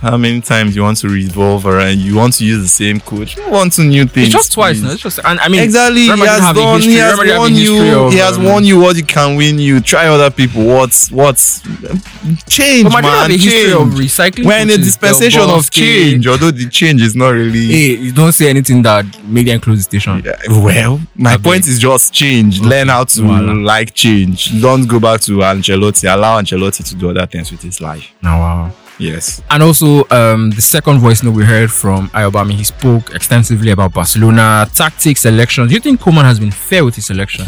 S5: How many times you want to revolve around? You want to use the same coach? You want to new things?
S4: It's just twice. No? It's just, and I mean,
S5: exactly. He has done. He has
S4: Real Madrid have a
S5: won you.
S4: of,
S5: he has
S4: um,
S5: won you what he can win you. Try other people. What's what's change,
S4: But
S5: man?
S4: have a history
S5: change.
S4: of recycling
S5: We're in a dispensation of change, although the change is not really.
S4: Hey, you don't say anything that made them close the station.
S5: Well, my point is just change. Learn how to like change. Don't go back to Ancelotti. Allow Ancelotti to do other things with his life.
S4: Now, wow.
S5: Yes.
S4: And also, um, the second voice note we heard from Ayobami, he spoke extensively about Barcelona tactics, selections. Do you think Koeman has been fair with his selection?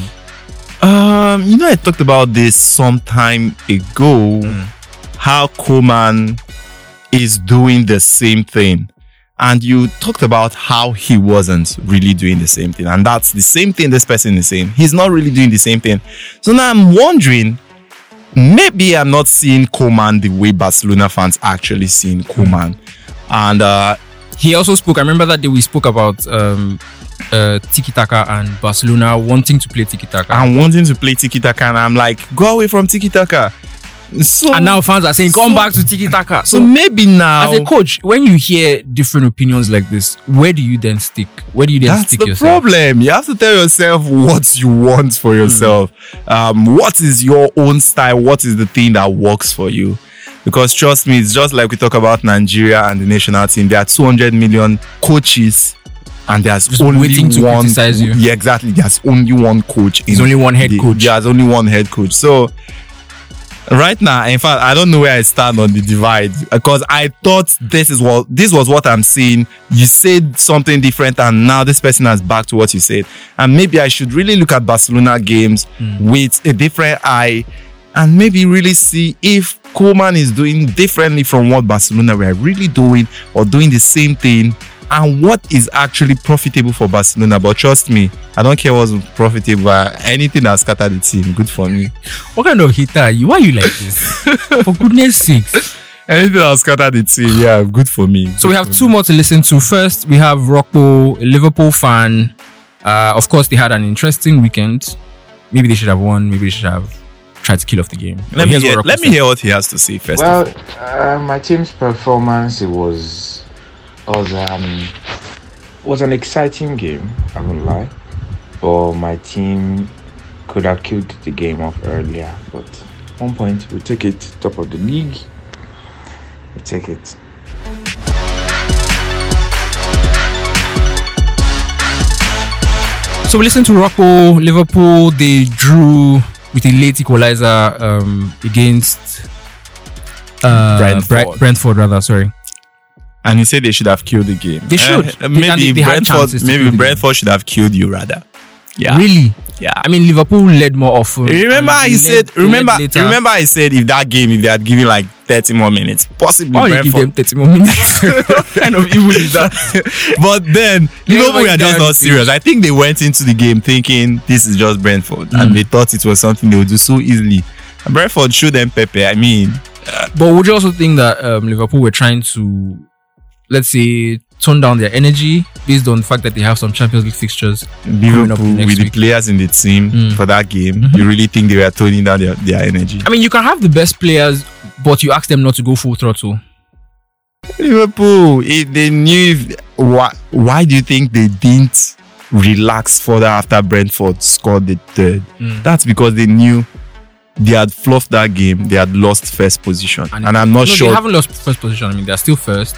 S5: Um, you know, I talked about this some time ago. How Koeman is doing the same thing. And you talked about how he wasn't really doing the same thing. And that's the same thing this person is saying. He's not really doing the same thing. So now I'm wondering, maybe I'm not seeing Koeman the way Barcelona fans actually seeing Koeman. And uh
S4: He also spoke. I remember that day we spoke about um, uh, Tiki Taka and Barcelona wanting to play Tiki Taka.
S5: I'm wanting to play Tiki Taka, and I'm like, go away from Tiki Taka. So
S4: and now fans are saying, come back to Tiki Taka.
S5: So maybe now
S4: as a coach, when you hear different opinions like this, where do you then stick? Where do you then
S5: That's
S4: stick
S5: the
S4: yourself?
S5: problem. You have to tell yourself what you want for yourself. Um, what is your own style? What is the thing that works for you? Because trust me, it's just like we talk about Nigeria and the national team. There are 200 million coaches, and there's
S4: Just
S5: only one. Yeah, exactly. There's only one coach.
S4: There's only one head
S5: the-
S4: coach.
S5: There's only one head coach. So right now in fact i don't know where i stand on the divide because i thought this is what this was what i'm seeing. You said something different and now this person has back to what you said. And maybe i should really look at barcelona games hmm. with a different eye and maybe really see if Koeman is doing differently from what Barcelona were really doing or doing the same thing and what is actually profitable for Barcelona. But trust me, I don't care what's profitable. Anything that scattered the team, good for me.
S4: What kind of hitter are you? Why are you like this? For goodness sakes.
S5: Anything that scatter the team, yeah, good for me.
S4: So we have two more to listen to. First, we have Rocco, a Liverpool fan. Uh, of course, they had an interesting weekend. Maybe they should have won. Maybe they should have tried to kill off the game. But
S5: Let me hear,
S4: Rocco
S5: let me hear what he has to say first.
S19: Well, uh, my team's performance it was was um was an exciting game. I won't lie, but my team could have killed the game off earlier. But one point, we take it top of the league. We take it.
S4: So we listened to Rocco, Liverpool. They drew with a late equalizer um, against uh,
S5: Brentford.
S4: Brentford. Brentford, rather. Sorry.
S5: And he said they should have killed the game.
S4: They should.
S5: Uh, maybe
S4: they- they
S5: Brentford,
S4: chances to kill
S5: maybe Brentford should have killed you rather. Yeah.
S4: Really?
S5: Yeah.
S4: I mean, Liverpool led more often.
S5: Remember,
S4: and
S5: I
S4: they
S5: said.
S4: led- they led
S5: Remember, remember, I said if that game, if they had given like thirty more minutes, possibly
S4: Why you give them 30 more minutes? what kind of evil is that?
S5: but then
S4: They
S5: Liverpool were just not serious. I think they went into the game thinking this is just Brentford,
S4: Mm.
S5: and they thought it was something they would do so easily. And Brentford showed them Pepe. I mean,
S4: But would you also think that um, Liverpool were trying to, let's say, tone down their energy based on the fact that they have some Champions League fixtures
S5: Liverpool with the players in the team hmm. for that game, mm-hmm. you really think they were toning down their, their energy?
S4: I mean, you can have the best players, but you ask them not to go full throttle.
S5: Liverpool, if they knew if, why, why do you think they didn't relax further after Brentford scored the third?
S4: Mm.
S5: That's because they knew they had fluffed that game. They had lost first position, and, I'm not
S4: no,
S5: sure.
S4: They haven't lost first position. I mean, they're still first.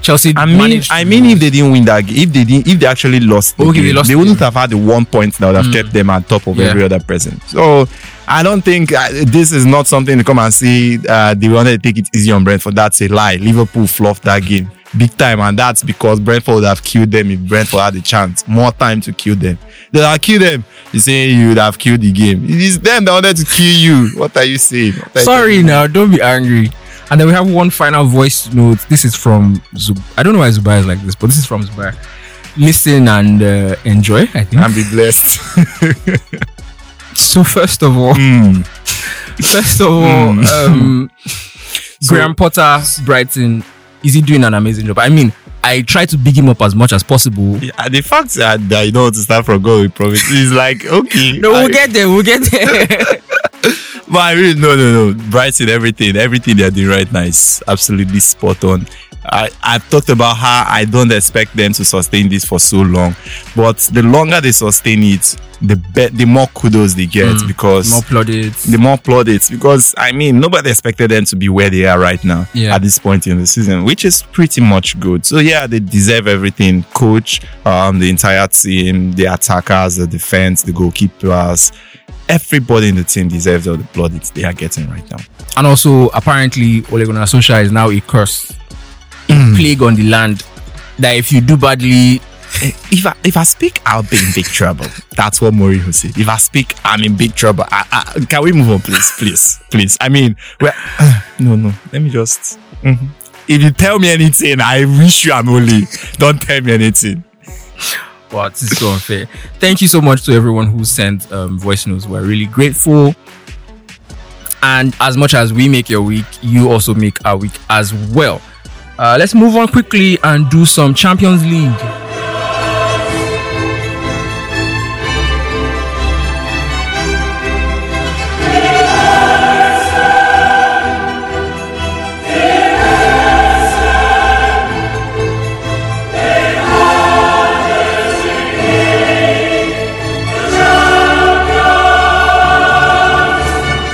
S4: Chelsea.
S5: I mean, I mean, if they didn't win that, game, if they didn't, if they actually lost, the
S4: Okay, they lost
S5: they wouldn't have had the one point that would have
S4: Mm.
S5: kept them at top of
S4: Yeah.
S5: every other person. So, I don't think uh, this is not something to come and say uh, they wanted to take it easy on Brentford. That's a lie. Liverpool fluffed that game big time, and that's because Brentford would have killed them if Brentford had a chance, more time to kill them. They have killed them. You say you would have killed the game. It is them that wanted to kill you. What are you saying? Are you
S4: Sorry now, don't be angry. And then we have one final voice note. This is from Zub. I don't know why Zubair is like this, but this is from Zubair. Listen and uh, enjoy, I think.
S5: And be blessed.
S4: so first of all,
S5: Hmm.
S4: first of all, um, Graham Potter, Brighton, is he doing an amazing job? I mean, I try to big him up as much as possible.
S5: Yeah, the fact that, that you don't want to start from God with promise is like okay.
S4: No, we'll
S5: I-
S4: get there. We'll get there.
S5: But I really no no no. Brighton, everything, everything they're doing right now is absolutely spot on. I, I've talked about how I don't expect them to sustain this for so long. But the longer they sustain it, the be- the more kudos they get
S4: Mm,
S5: because
S4: more plaudits.
S5: the more plaudits. Because I mean nobody expected them to be where they are right now
S4: Yeah.
S5: at this point in the season, which is pretty much good. So yeah, they deserve everything. Coach, um, the entire team, the attackers, the defense, the goalkeepers, everybody in the team deserves all the plaudits they are getting right now.
S4: And also, apparently, Ole Gunnar Solskjaer is now a curse. Plague on the land. That if you do badly,
S5: if I if I speak, I'll be in big trouble. That's what Mourinho said. If I speak, I'm in big trouble. I, I, can we move on, please, please, please? I mean, well, no, no. Let me just. mhm. If you tell me anything, I wish you I'm only. Don't tell me anything.
S4: wow, this is so unfair. Thank you so much to everyone who sent um, voice notes. We're really grateful. And as much as we make your week, you also make our week as well. Uh, let's move on quickly and do some Champions League.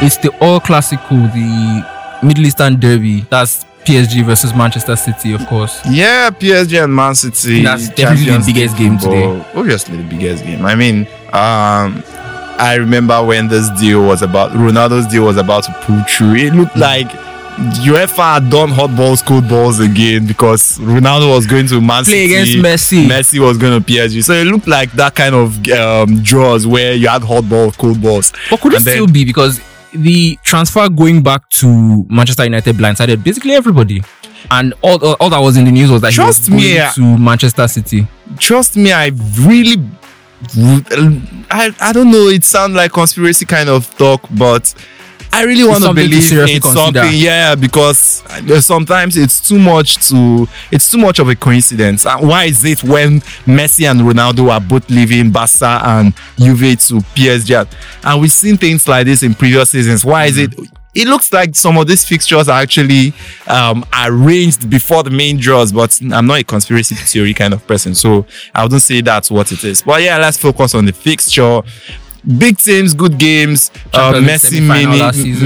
S4: It's the Oil Clasico, the Middle Eastern Derby. That's PSG versus Manchester City, of course.
S5: Yeah, PSG and Man City.
S4: That's definitely the biggest game
S5: football.
S4: today.
S5: Obviously, the biggest game. I mean, um, I remember when this deal was about Ronaldo's deal was about to pull through. It looked
S4: Hmm.
S5: like UEFA had done hot balls, cold balls again because Ronaldo was going to Man
S4: Play against Messi.
S5: Messi was going to PSG. So it looked like that kind of um, draws where you had hot balls, cold balls.
S4: But could it
S5: then-
S4: still be because the transfer going back to Manchester United blindsided basically everybody, and all, all, all that was in the news was that
S5: Trust
S4: he was
S5: me,
S4: to Manchester City.
S5: trust me, I really, I, I don't know. It sounds like conspiracy kind of talk, but I really want to
S4: to
S5: believe
S4: seriously
S5: it's
S4: consider.
S5: something. Yeah, because sometimes it's too much to. It's too much of a coincidence. And why is it when Messi and Ronaldo are both leaving Barca and Juve to PSG, and we've seen things like this in previous seasons? Why is it? It looks like some of these fixtures are actually um, arranged before the main draws, but I'm not a conspiracy theory kind of person, so I wouldn't say that's what it is. But yeah, let's focus on the fixture. Big teams, good games. Uh, Messi mini.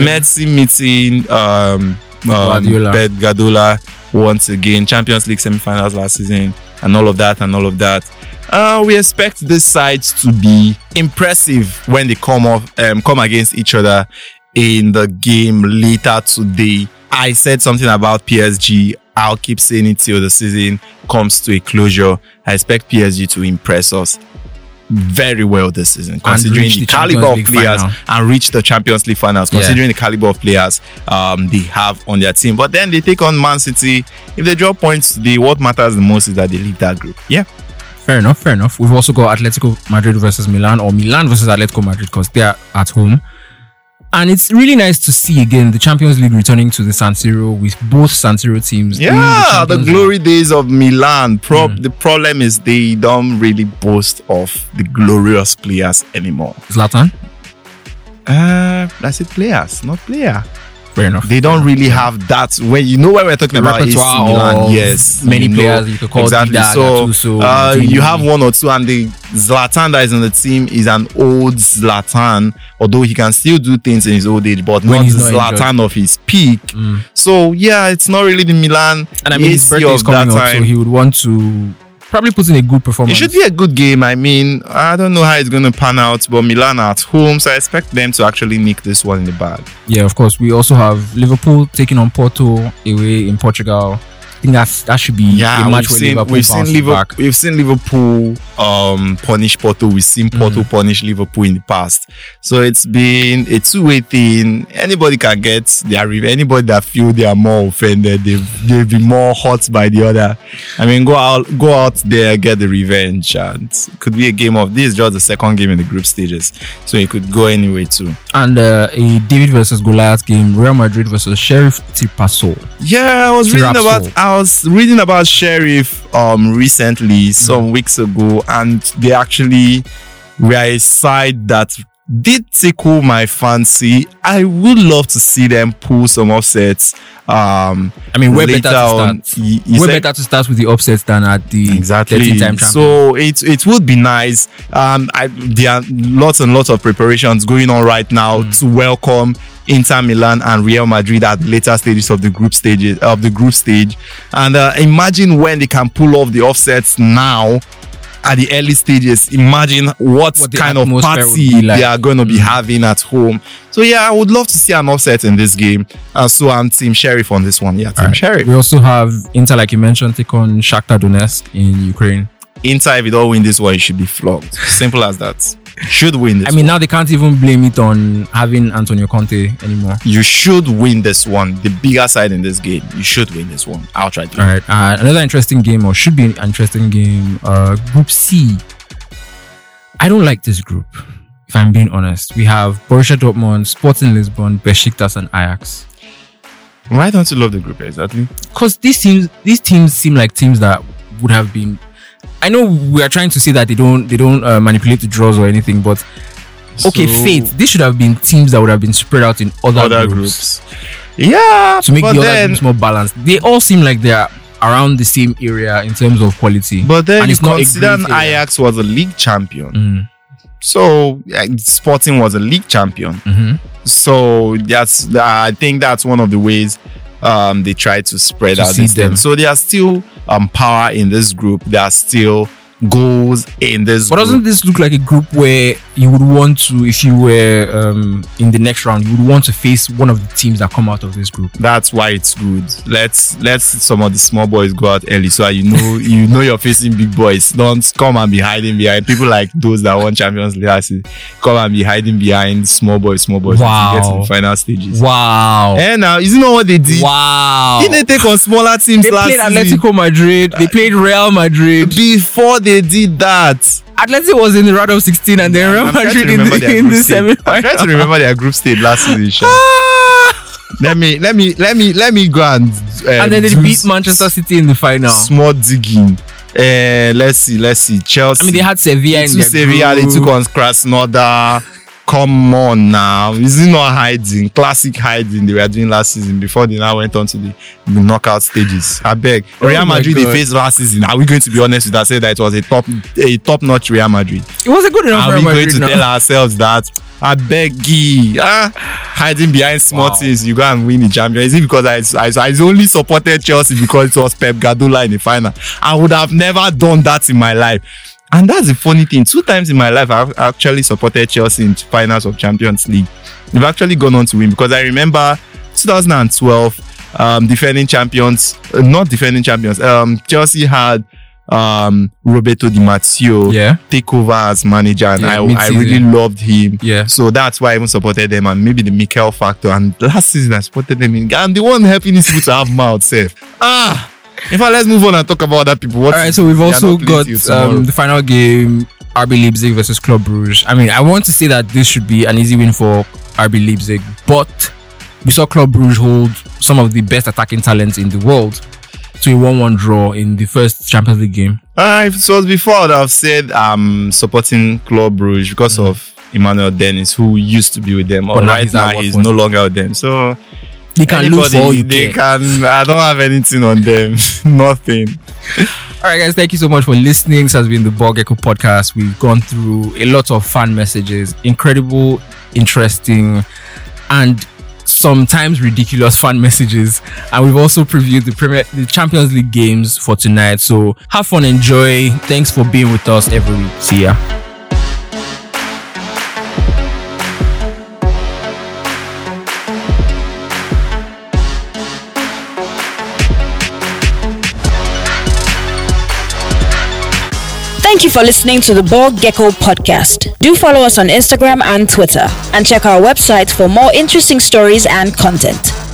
S5: Messi meeting um, um. Pep Guardiola once again. Champions League semi-finals last season, and all of that, and all of that. Uh, we expect these sides to be impressive when they come off, um, come against each other in the game later today. I said something about PSG. I'll keep saying it till the season comes to a closure. I expect PSG to impress us very well this season, considering the,
S4: the
S5: caliber of players
S4: final.
S5: and reach the Champions League finals,
S4: Yeah.
S5: considering the caliber of players um, they have on their team. But then they take on Man City. If they draw points today, what matters the most is that they leave that group. Yeah.
S4: Fair enough, fair enough. We've also got Atletico Madrid versus Milan or Milan versus Atletico Madrid because they're at home. And it's really nice to see again the Champions League returning to the San Siro with both San Siro teams.
S5: Yeah, the
S4: League.
S5: glory days of Milan. Pro-
S4: Mm.
S5: The problem is they don't really boast of the glorious players anymore.
S4: Zlatan?
S5: Uh, that's it, players, not player.
S4: Fair enough.
S5: They don't really have that. When you know when we're talking
S4: The
S5: about AC Milan, yes,
S4: many
S5: you know
S4: players you could call
S5: exactly.
S4: Dida,
S5: So
S4: Gattuso,
S5: uh, you have one or two, and the Zlatan that is on the team is an old Zlatan, although he can still do things in his old age, but
S4: When
S5: not
S4: he's
S5: the
S4: not
S5: Zlatan of his peak. So yeah, it's not really the Milan.
S4: And I mean, his
S5: AC
S4: birthday is coming up, so he would want to probably put in a good performance.
S5: It should be a good game. I mean, I don't know how it's going to pan out, but Milan are at home, so I expect them to actually nick this one in the bag.
S4: Yeah, of course. We also have Liverpool taking on Porto away in Portugal. Think that's that should be
S5: Yeah,
S4: a
S5: we've
S4: where
S5: seen,
S4: Liverpool
S5: we've seen Liverpool.
S4: back.
S5: We've seen Liverpool um, punish Porto. We've seen Porto
S4: Mm.
S5: punish Liverpool in the past. So it's been a two-way thing. Anybody can get their re- anybody that feel they are more offended, they've they've been more hurt by the other. I mean, go out, go out there, get the revenge, and it could be a game of this. is Just the second game in the group stages, so it could go anyway too.
S4: And uh, a David versus Goliath game, Real Madrid versus Sheriff Tiraspol.
S5: Yeah, I was reading about. I was reading about Sheriff um recently, some weeks ago, and they actually were a side that did tickle my fancy. I would love to see them pull some offsets. Um,
S4: I mean, we're better to
S5: on.
S4: start.
S5: Y-
S4: we're
S5: said-
S4: better to start with the upsets than at the
S5: exactly
S4: 13-time
S5: so it it would be nice um I, there are lots and lots of preparations going on right now
S4: Mm.
S5: to welcome Inter Milan and Real Madrid at the later stages of the group stages of the group stage and uh, imagine when they can pull off the offsets now at the early stages imagine what,
S4: What
S5: kind of party
S4: like.
S5: they are going to be
S4: Mm.
S5: having at home so yeah i would love to see an offset in this game uh, so i'm team sheriff on this one yeah team sheriff
S4: We also have Inter, like you mentioned, take on Shakhtar Donetsk in Ukraine.
S5: Inter, if you don't win this one, you should be flogged. Simple as that. Should win this.
S4: I mean, now they can't even blame it on having Antonio Conte anymore.
S5: you should win this one. The bigger side in this game, you should win this one. Outright.
S4: All right, uh, another interesting game, or should be an interesting game. Uh, group C. I don't like this group. If I'm being honest, we have Borussia Dortmund, Sporting Lisbon, Besiktas, and Ajax.
S5: Why don't you love the group exactly?
S4: Because these teams, these teams seem like teams that would have been. I know we are trying to say that they don't, they don't uh, manipulate the draws or anything, but okay,
S5: So-
S4: fate. This should have been teams that would have been spread out in other,
S5: Other
S4: groups,
S5: Yeah,
S4: to make the other
S5: then,
S4: groups more balanced. They all seem like they're around the same area in terms of quality.
S5: but then
S4: And it's not a
S5: consider
S4: great.
S5: Ajax was a league champion.
S4: Mm.
S5: So Sporting was a league champion.
S4: Mhm.
S5: So that's I think that's one of the ways um, they try to spread
S4: To
S5: out this
S4: them.
S5: them. So there are still um, power in this group. There are still goals in this.
S4: But doesn't this look like a group where you would want to, if you were um, in the next round, you would want to face one of the teams that come out of this group?
S5: That's why it's good. Let's let's some of the small boys go out early so you know you know you're facing big boys. Don't come and be hiding behind people like those that won Champions League. Come and be hiding behind small boys, small boys. you Get to
S4: Wow.
S5: the final stages.
S4: Wow.
S5: And now, you know what they did?
S4: Wow.
S5: Didn't they take on smaller teams
S4: They
S5: last
S4: played
S5: season?
S4: Atletico Madrid. They played Real Madrid.
S5: Before they did that,
S4: Atletico was in the round of 16 and then Real
S5: I'm
S4: Madrid in
S5: remember
S4: the,
S5: their
S4: in the semi
S5: I'm trying to remember their group stage last season. Let me let me let me let me go and uh,
S4: And then they beat Manchester City in the final.
S5: small digging. Uh, let's see, let's see. Chelsea.
S4: I mean, they had Sevilla in
S5: Into
S4: their
S5: Sevilla, they
S4: group.
S5: took on Krasnodar. Come on now. Is it not hiding? Classic hiding they were doing last season before they now went on to the, the knockout stages. I beg.
S4: Oh
S5: Real Madrid they faced last season. Are we going to be honest with that? Say that it was a top a top notch Real Madrid.
S4: It was a good enough
S5: Are
S4: Real
S5: we going to
S4: now.
S5: tell ourselves that I beg you, ah, hiding behind small
S4: Wow.
S5: things, you go and win the champion? Is it because I, I, I only supported Chelsea because it was Pep Guardiola in the final? I would have never done that in my life. And that's the funny thing. Two times in my life, I've actually supported Chelsea in finals of Champions League. They've actually gone on to win because I remember 2012, um, defending champions, uh, not defending champions. Um, Chelsea had um Roberto Di Matteo
S4: Yeah.
S5: take over as manager, and
S4: Yeah,
S5: I, I really loved him.
S4: Yeah.
S5: So that's why I even supported them, and maybe the Mikel factor. And last season I supported them in, and the one helping these people to have mouth safe. Ah. In fact, let's move on and talk about other people. What
S4: All right, so we've also got um, the final game, RB Leipzig versus Club Brugge. I mean, I want to say that this should be an easy win for RB Leipzig, but we saw Club Brugge hold some of the best attacking talents in the world to a 1-1 draw in the first Champions League game.
S5: Uh, if it was before, I would have said I'm supporting Club Brugge because of Emmanuel Dennis, who used to be with them.
S4: But
S5: But
S4: now
S5: right
S4: he's
S5: now, he's no longer with them. So
S4: They can lose for all you
S5: they
S4: care.
S5: can. I don't have anything on them. Nothing.
S4: All right, guys, thank you so much for listening. This has been the Ball Gecko podcast. We've gone through a lot of fan messages, incredible, interesting, and sometimes ridiculous fan messages. And we've also previewed the Premier, the Champions League games for tonight. So have fun, enjoy. Thanks for being with us every week. See ya.
S20: Thank you for listening to the Ball Gecko podcast. Do follow us on Instagram and Twitter and check our website for more interesting stories and content.